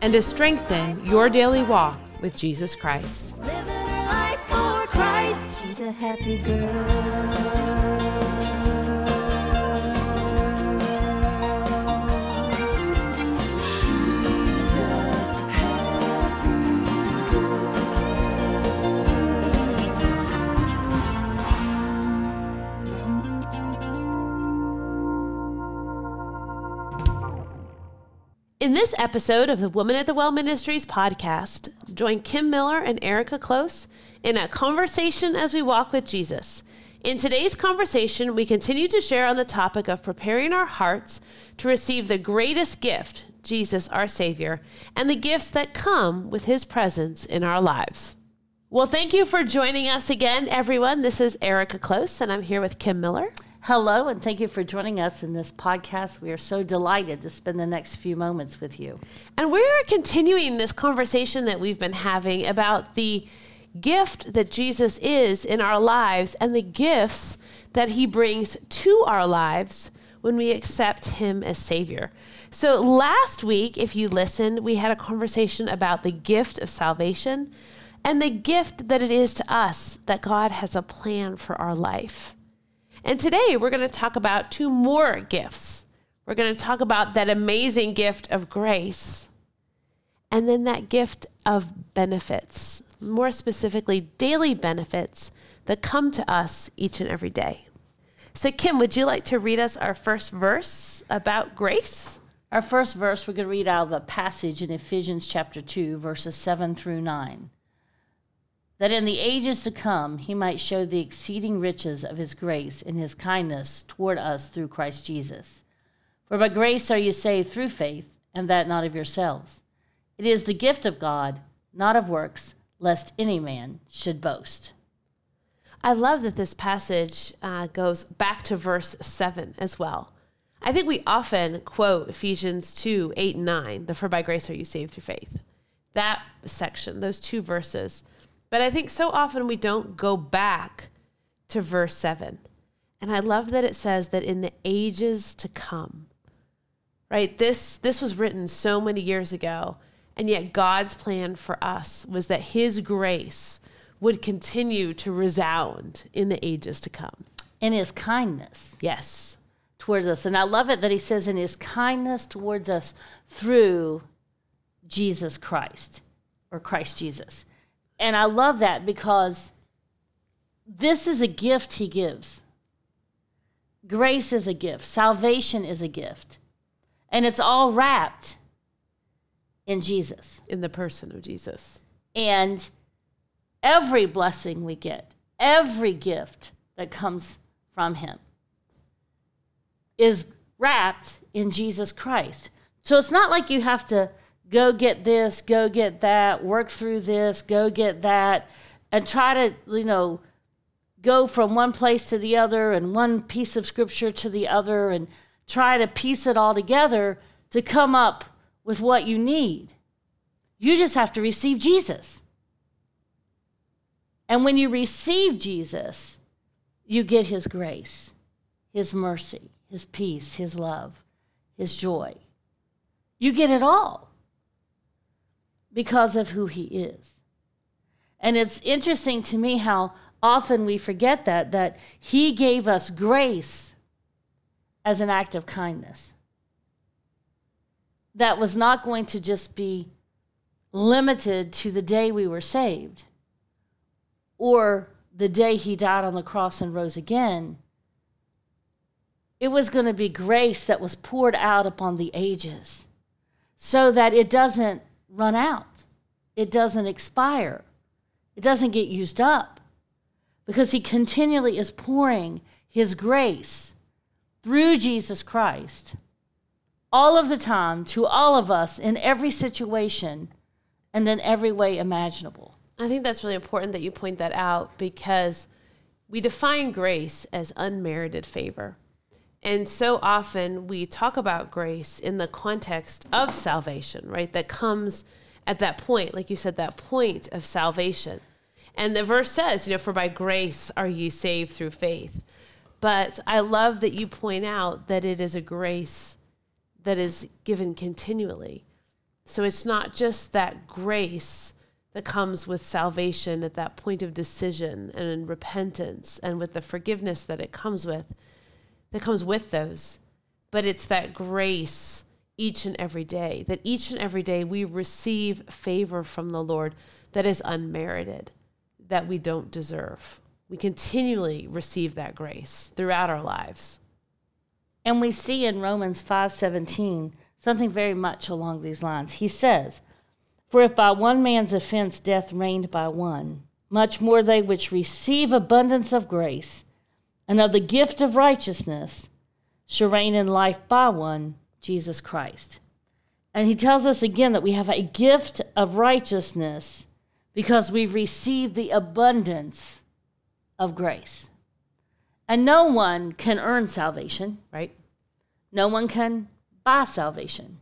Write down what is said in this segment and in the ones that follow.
and to strengthen your daily walk with Jesus Christ. Christ. She's a happy girl. This episode of the Woman at the Well Ministries podcast, join Kim Miller and Erika Klose in a conversation as we walk with Jesus. In today's conversation, we continue to share on the topic of preparing our hearts to receive the greatest gift, Jesus our Savior, and the gifts that come with His presence in our lives. Well, thank you for joining us again, everyone. This is Erika Klose, and I'm here with Kim Miller. Hello, and thank you for joining us in this podcast. We are so delighted to spend the next few moments with you. And we're continuing this conversation that we've been having about the gift that Jesus is in our lives and the gifts that he brings to our lives when we accept him as Savior. So last week, if you listened, we had a conversation about the gift of salvation and the gift that it is to us that God has a plan for our life. And today we're going to talk about two more gifts. We're going to talk about that amazing gift of grace and then that gift of benefits, more specifically, daily benefits that come to us each and every day. So, Kim, would you like to read us our first verse about grace? Our first verse, we're going to read out of a passage in Ephesians chapter 2, verses 7 through 9. That in the ages to come he might show the exceeding riches of his grace in his kindness toward us through Christ Jesus. For by grace are you saved through faith, and that not of yourselves. It is the gift of God, not of works, lest any man should boast. I love that this passage uh, goes back to verse 7 as well. I think we often quote Ephesians 2 8 and 9, the for by grace are you saved through faith. That section, those two verses. But I think so often we don't go back to verse 7. And I love that it says that in the ages to come. Right? This this was written so many years ago, and yet God's plan for us was that his grace would continue to resound in the ages to come. In his kindness. Yes. towards us. And I love it that he says in his kindness towards us through Jesus Christ or Christ Jesus. And I love that because this is a gift he gives. Grace is a gift, salvation is a gift. And it's all wrapped in Jesus. In the person of Jesus. And every blessing we get, every gift that comes from him is wrapped in Jesus Christ. So it's not like you have to go get this, go get that, work through this, go get that, and try to, you know, go from one place to the other and one piece of scripture to the other and try to piece it all together to come up with what you need. You just have to receive Jesus. And when you receive Jesus, you get his grace, his mercy, his peace, his love, his joy. You get it all because of who he is. And it's interesting to me how often we forget that that he gave us grace as an act of kindness. That was not going to just be limited to the day we were saved or the day he died on the cross and rose again. It was going to be grace that was poured out upon the ages so that it doesn't run out, it doesn't expire, it doesn't get used up because he continually is pouring his grace through Jesus Christ all of the time to all of us in every situation and in every way imaginable. I think that's really important that you point that out because we define grace as unmerited favor. And so often we talk about grace in the context of salvation, right? That comes at that point, like you said, that point of salvation. And the verse says, you know, for by grace are ye saved through faith. But I love that you point out that it is a grace that is given continually. So it's not just that grace that comes with salvation at that point of decision and repentance and with the forgiveness that it comes with, that comes with those. But it's that grace each and every day, that each and every day we receive favor from the Lord that is unmerited, that we don't deserve. We continually receive that grace throughout our lives. And we see in Romans 5:17 something very much along these lines. He says, "For if by one man's offense death reigned by one, much more they which receive abundance of grace and of the gift of righteousness shall reign in life by one, Jesus Christ." And he tells us again that we have a gift of righteousness because we've received the abundance of grace. And no one can earn salvation, right? No one can buy salvation,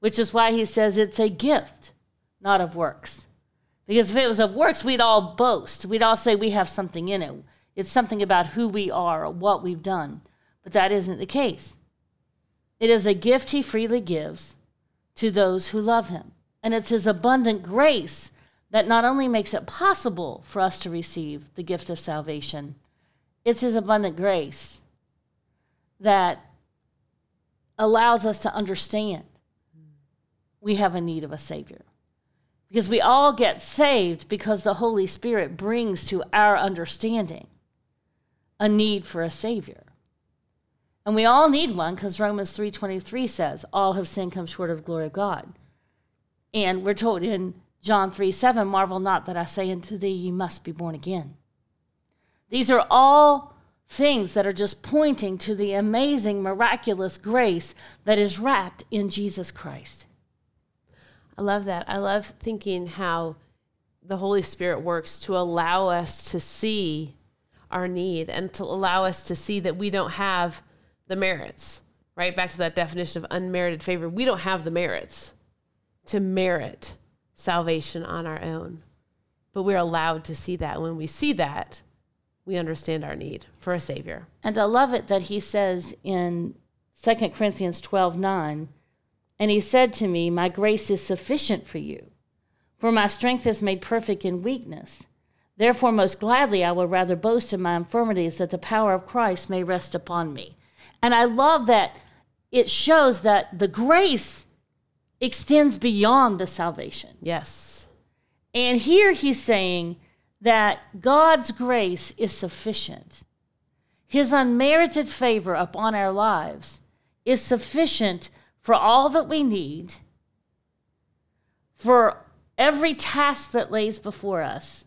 which is why he says it's a gift, not of works. Because if it was of works, we'd all boast. We'd all say we have something in it. It's something about who we are or what we've done. But that isn't the case. It is a gift he freely gives to those who love him. And it's his abundant grace that not only makes it possible for us to receive the gift of salvation, it's his abundant grace that allows us to understand we have a need of a Savior. Because we all get saved because the Holy Spirit brings to our understanding a need for a Savior. And we all need one because Romans 3.23 says, all have sinned come short of the glory of God. And we're told in John 3 7, marvel not that I say unto thee, ye must be born again. These are all things that are just pointing to the amazing, miraculous grace that is wrapped in Jesus Christ. I love that. I love thinking how the Holy Spirit works to allow us to see our need and to allow us to see that we don't have the merits, right? Back to that definition of unmerited favor. We don't have the merits to merit salvation on our own. But we're allowed to see that. When we see that, we understand our need for a Savior. And I love it that he says in 2 Corinthians 12 9, and he said to me, My grace is sufficient for you, for my strength is made perfect in weakness. Therefore, most gladly, I will rather boast in my infirmities that the power of Christ may rest upon me. And I love that it shows that the grace extends beyond the salvation. Yes. And here he's saying that God's grace is sufficient. His unmerited favor upon our lives is sufficient for all that we need, for every task that lays before us,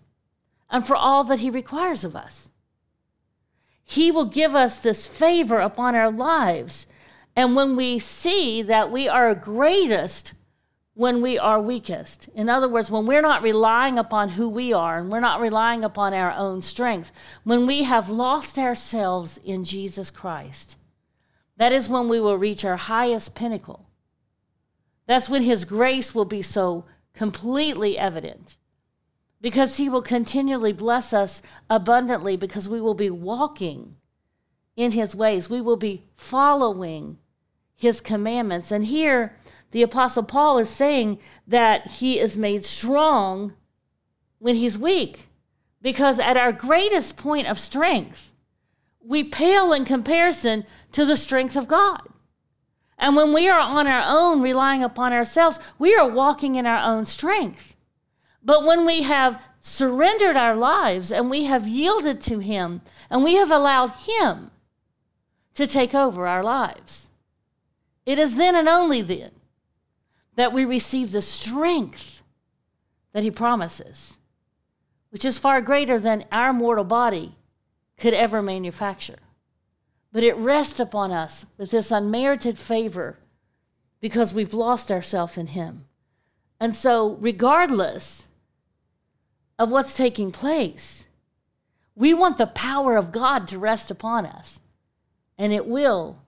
and for all that He requires of us. He will give us this favor upon our lives and when we see that we are greatest when we are weakest, in other words, when we're not relying upon who we are and we're not relying upon our own strength, when we have lost ourselves in Jesus Christ, that is when we will reach our highest pinnacle. That's when His grace will be so completely evident because He will continually bless us abundantly because we will be walking in His ways. We will be following his commandments. And here, the Apostle Paul is saying that he is made strong when he's weak. Because at our greatest point of strength, we pale in comparison to the strength of God. And when we are on our own, relying upon ourselves, we are walking in our own strength. But when we have surrendered our lives and we have yielded to Him and we have allowed Him to take over our lives, it is then and only then that we receive the strength that He promises, which is far greater than our mortal body could ever manufacture. But it rests upon us with this unmerited favor because we've lost ourselves in Him. And so, regardless of what's taking place, we want the power of God to rest upon us. And it will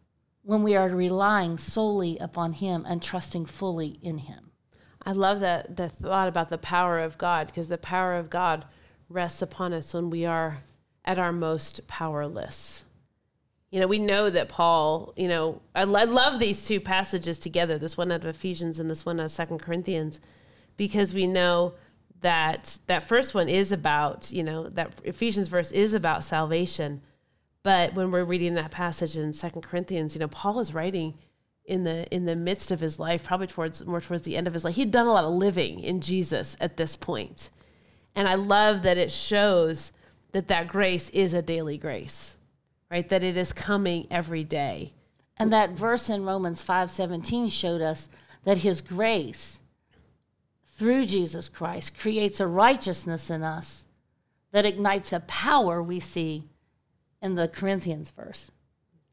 when we are relying solely upon Him and trusting fully in Him. I love that the thought about the power of God because the power of God rests upon us when we are at our most powerless. You know, we know that Paul, you know, I, I love these two passages together, this one out of Ephesians and this one out of Second Corinthians, because we know that that first one is about, you know, that Ephesians verse is about salvation. But when we're reading that passage in Second Corinthians, you know, Paul is writing in the in the midst of his life, probably towards more towards the end of his life. He'd done a lot of living in Jesus at this. And I love that it shows that that grace is a daily grace right? That it is coming every day. And that verse in Romans 5:17 showed us that his grace through Jesus Christ creates a righteousness in us that ignites a power we see in the Corinthians verse.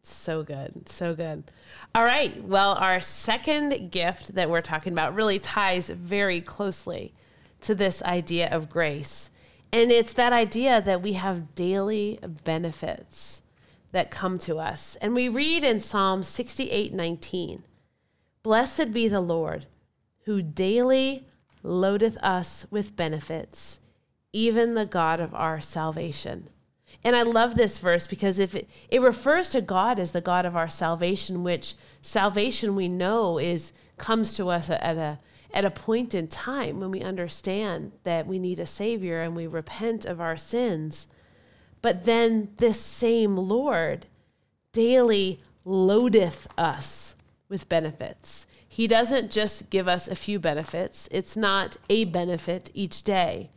So good. So good. All right. Well, our second gift that we're talking about really ties very closely to this idea of grace. And it's that idea that we have daily benefits that come to us. And we read in Psalm 68 19, Blessed be the Lord, who daily loadeth us with benefits, even the God of our salvation. And I love this verse because if it, it refers to God as the God of our salvation, which salvation we know is comes to us at a at a point in time when we understand that we need a savior and we repent of our sins. But then this same Lord daily loadeth us with benefits. He doesn't just give us a few benefits, it's not a benefit each day,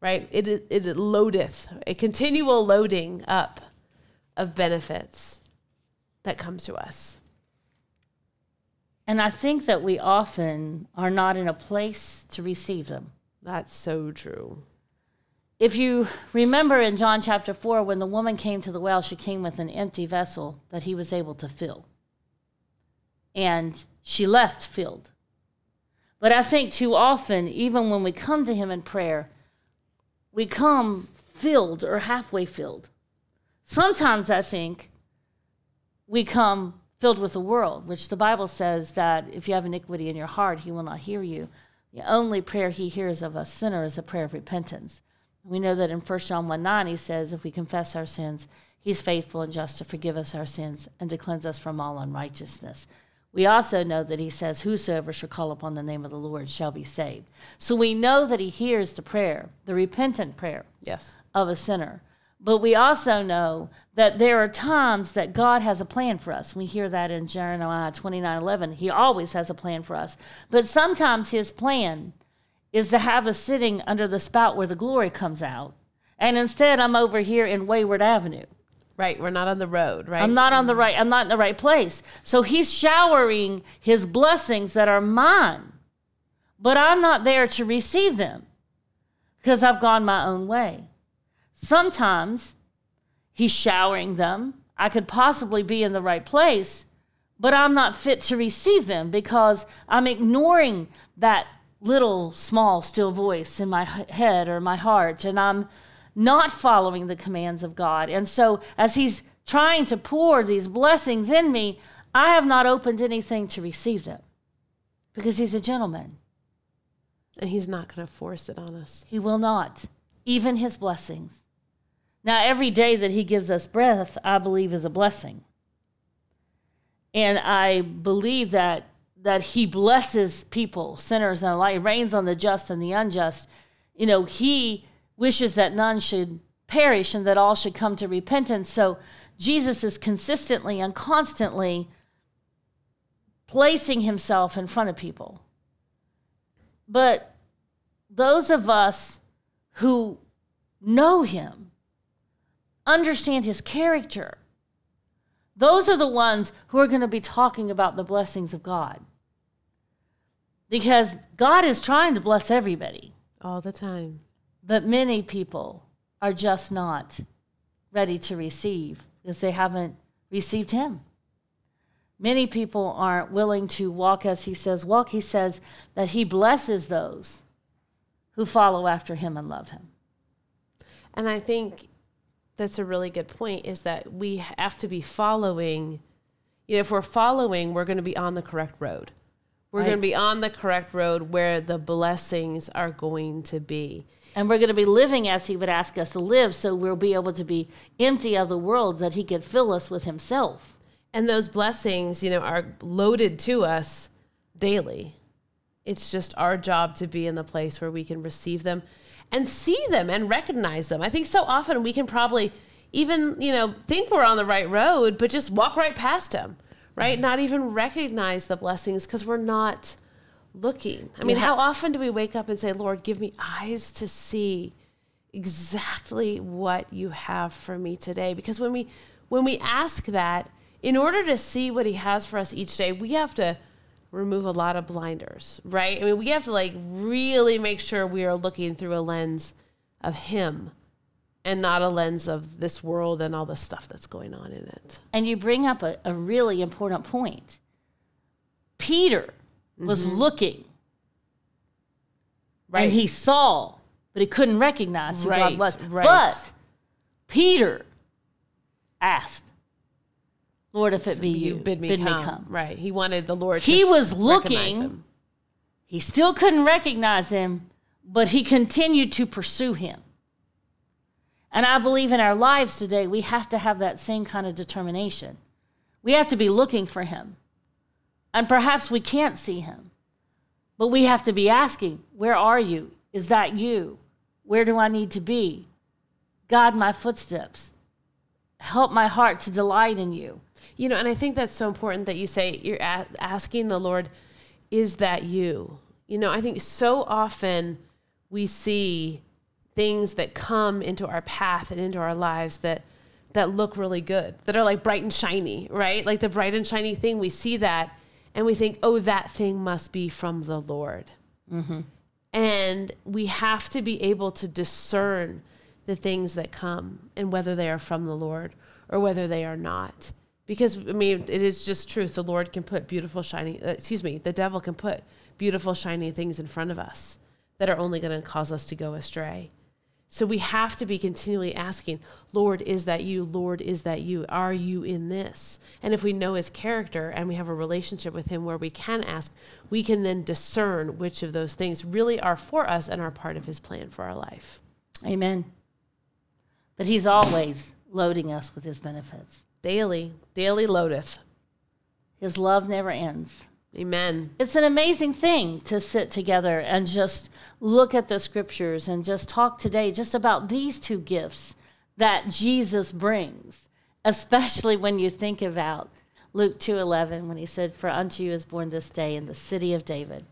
right? It, it, it loadeth, a continual loading up of benefits that comes to us. And I think that we often are not in a place to receive them. That's so true. If you remember in John chapter 4, when the woman came to the well, she came with an empty vessel that he was able to fill. And she left filled. But I think too often, even when we come to him in prayer, we come filled or halfway filled. Sometimes I think we come filled with the world, which the Bible says that if you have iniquity in your heart, he will not hear you. The only prayer he hears of a sinner is a prayer of repentance. We know that in 1 John 1 9, he says, if we confess our sins, he's faithful and just to forgive us our sins and to cleanse us from all unrighteousness. We also know that he says, Whosoever shall call upon the name of the Lord shall be saved. So we know that he hears the prayer, the repentant prayer Yes. of a sinner. But we also know that there are times that God has a plan for us. We hear that in Jeremiah 29 11. He always has a plan for us. But sometimes his plan is to have us sitting under the spout where the glory comes out. And instead, I'm over here in Wayward Avenue. Right. We're not on the road, right? I'm not on the right, I'm not in the right place. So he's showering his blessings that are mine, but I'm not there to receive them because I've gone my own way. Sometimes he's showering them. I could possibly be in the right place, but I'm not fit to receive them because I'm ignoring that little small still voice in my head or my heart and I'm not following the commands of God. And so, as He's trying to pour these blessings in me, I have not opened anything to receive them because He's a gentleman. And he's not going to force it on us. He will not, even His blessings. Now, every day that He gives us breath, I believe is a blessing. And I believe that that he blesses people, sinners, and light rains on the just and the unjust. You know, he wishes that none should perish and that all should come to repentance. So Jesus is consistently and constantly placing himself in front of people. But those of us who know him, understand his character, those are the ones who are going to be talking about the blessings of God. Because God is trying to bless everybody, All the time. But many people are just not ready to receive because they haven't received Him. Many people aren't willing to walk as he says walk. He says that he blesses those who follow after him and love him. And I think that's a really good point is that we have to be following, you know, if we're following, we're going to be on the correct road. We're going to be on the correct road where the blessings are going to be. And we're going to be living as he would ask us to live, so we'll be able to be empty of the world that he could fill us with himself. And those blessings, you know, are loaded to us daily. It's just our job to be in the place where we can receive them and see them and recognize them. I think so often we can probably even, you know, think we're on the right road, but just walk right past them, right? Mm-hmm. Not even recognize the blessings because we're not looking. I mean, Yeah. how often do we wake up and say, Lord, give me eyes to see exactly what you have for me today? Because when we when we ask that, in order to see what he has for us each day, we have to remove a lot of blinders, right? I mean, we have to like really make sure we are looking through a lens of him and not a lens of this world and all the stuff that's going on in it. And you bring up a, a really important point. Peter was mm-hmm. looking and he saw, but he couldn't recognize who Right, God was. right. But Peter asked, Lord, if it be you, you bid me, come. Right. He wanted the Lord He was looking-. He still couldn't recognize him, but he continued to pursue him. And I believe in our lives today, we have to have that same kind of determination. We have to be looking for him. And perhaps we can't see him, but we have to be asking, Where are you? Is that you? Where do I need to be? Guide my footsteps. Help my heart to delight in you. You know, and I think that's so important that you say you're a- asking the Lord, is that you? You know, I think so often we see things that come into our path and into our lives that that look really good, that are like bright and shiny, right? Like the bright and shiny thing, we see that and we think, oh, that thing must be from the Lord. And we have to be able to discern the things that come and whether they are from the Lord or whether they are not. Because, I mean, it is just truth. The Lord can put beautiful, shiny, uh, excuse me, the devil can put beautiful, shiny things in front of us that are only going to cause us to go astray. So we have to be continually asking, Lord, is that you? Lord, is that you? Are you in this? And if we know his character and we have a relationship with him where we can ask, we can then discern which of those things really are for us and are part of his plan for our life. Amen. But he's always loading us with his benefits. Daily, daily loadeth. His love never ends. Amen. It's an amazing thing to sit together and just look at the scriptures and just talk today just about these two gifts that Jesus brings, especially when you think about Luke 2:11 when he said for unto you is born this day in the city of David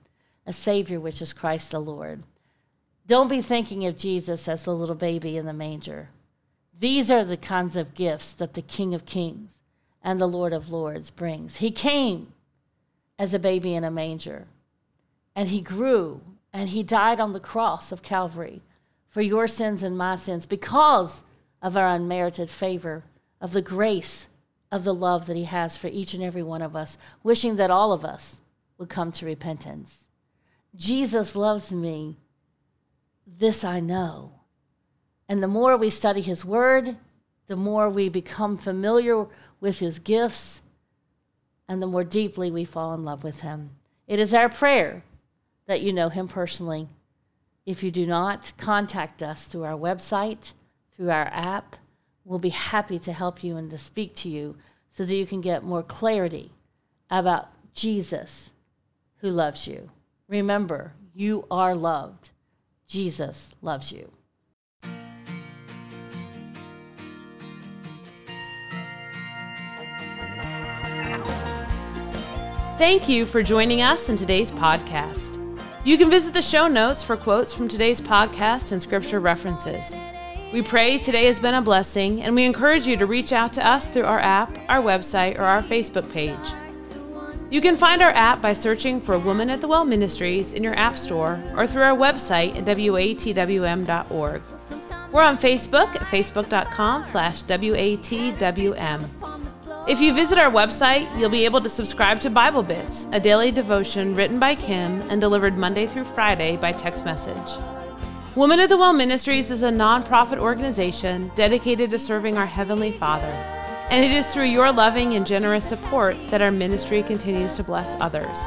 a savior which is Christ the Lord. Don't be thinking of Jesus as the little baby in the manger. These are the kinds of gifts that the King of Kings and the Lord of Lords brings. He came as a baby in a manger. And he grew and he died on the cross of Calvary for your sins and my sins because of our unmerited favor, of the grace of the love that he has for each and every one of us, wishing that all of us would come to repentance. Jesus loves me. This I know. And the more we study his word, the more we become familiar with his gifts and the more deeply we fall in love with him. It is our prayer that you know him personally. If you do not, contact us through our website, through our app. We'll be happy to help you and to speak to you so that you can get more clarity about Jesus who loves you. Remember, you are loved. Jesus loves you. Thank you for joining us in today's podcast. You can visit the show notes for quotes from today's podcast and scripture references. We pray today has been a blessing, and we encourage you to reach out to us through our app, our website, or our Facebook page. You can find our app by searching for Woman at the Well Ministries in your app store or through our website at watwm.org. We're on Facebook at facebook.com slash watwm. If you visit our website, you'll be able to subscribe to Bible Bits, a daily devotion written by Kim and delivered Monday through Friday by text message. Women of the Well Ministries is a nonprofit organization dedicated to serving our Heavenly Father. And it is through your loving and generous support that our ministry continues to bless others.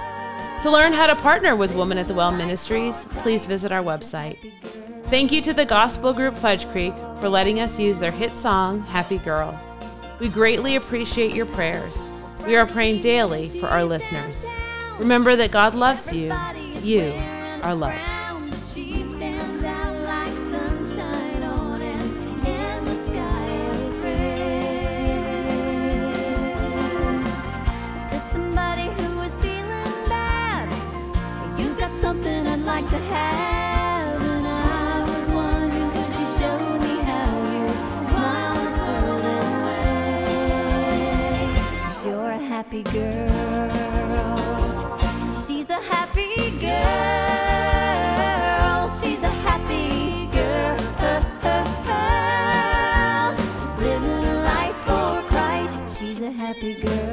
To learn how to partner with Women at the Well Ministries, please visit our website. Thank you to the gospel group Fudge Creek for letting us use their hit song, Happy Girl. We greatly appreciate your prayers. We are praying daily for our listeners. Remember that God loves you. You are loved. Happy girl. She's a happy girl. She's a happy girl. Living life for Christ. She's a happy girl.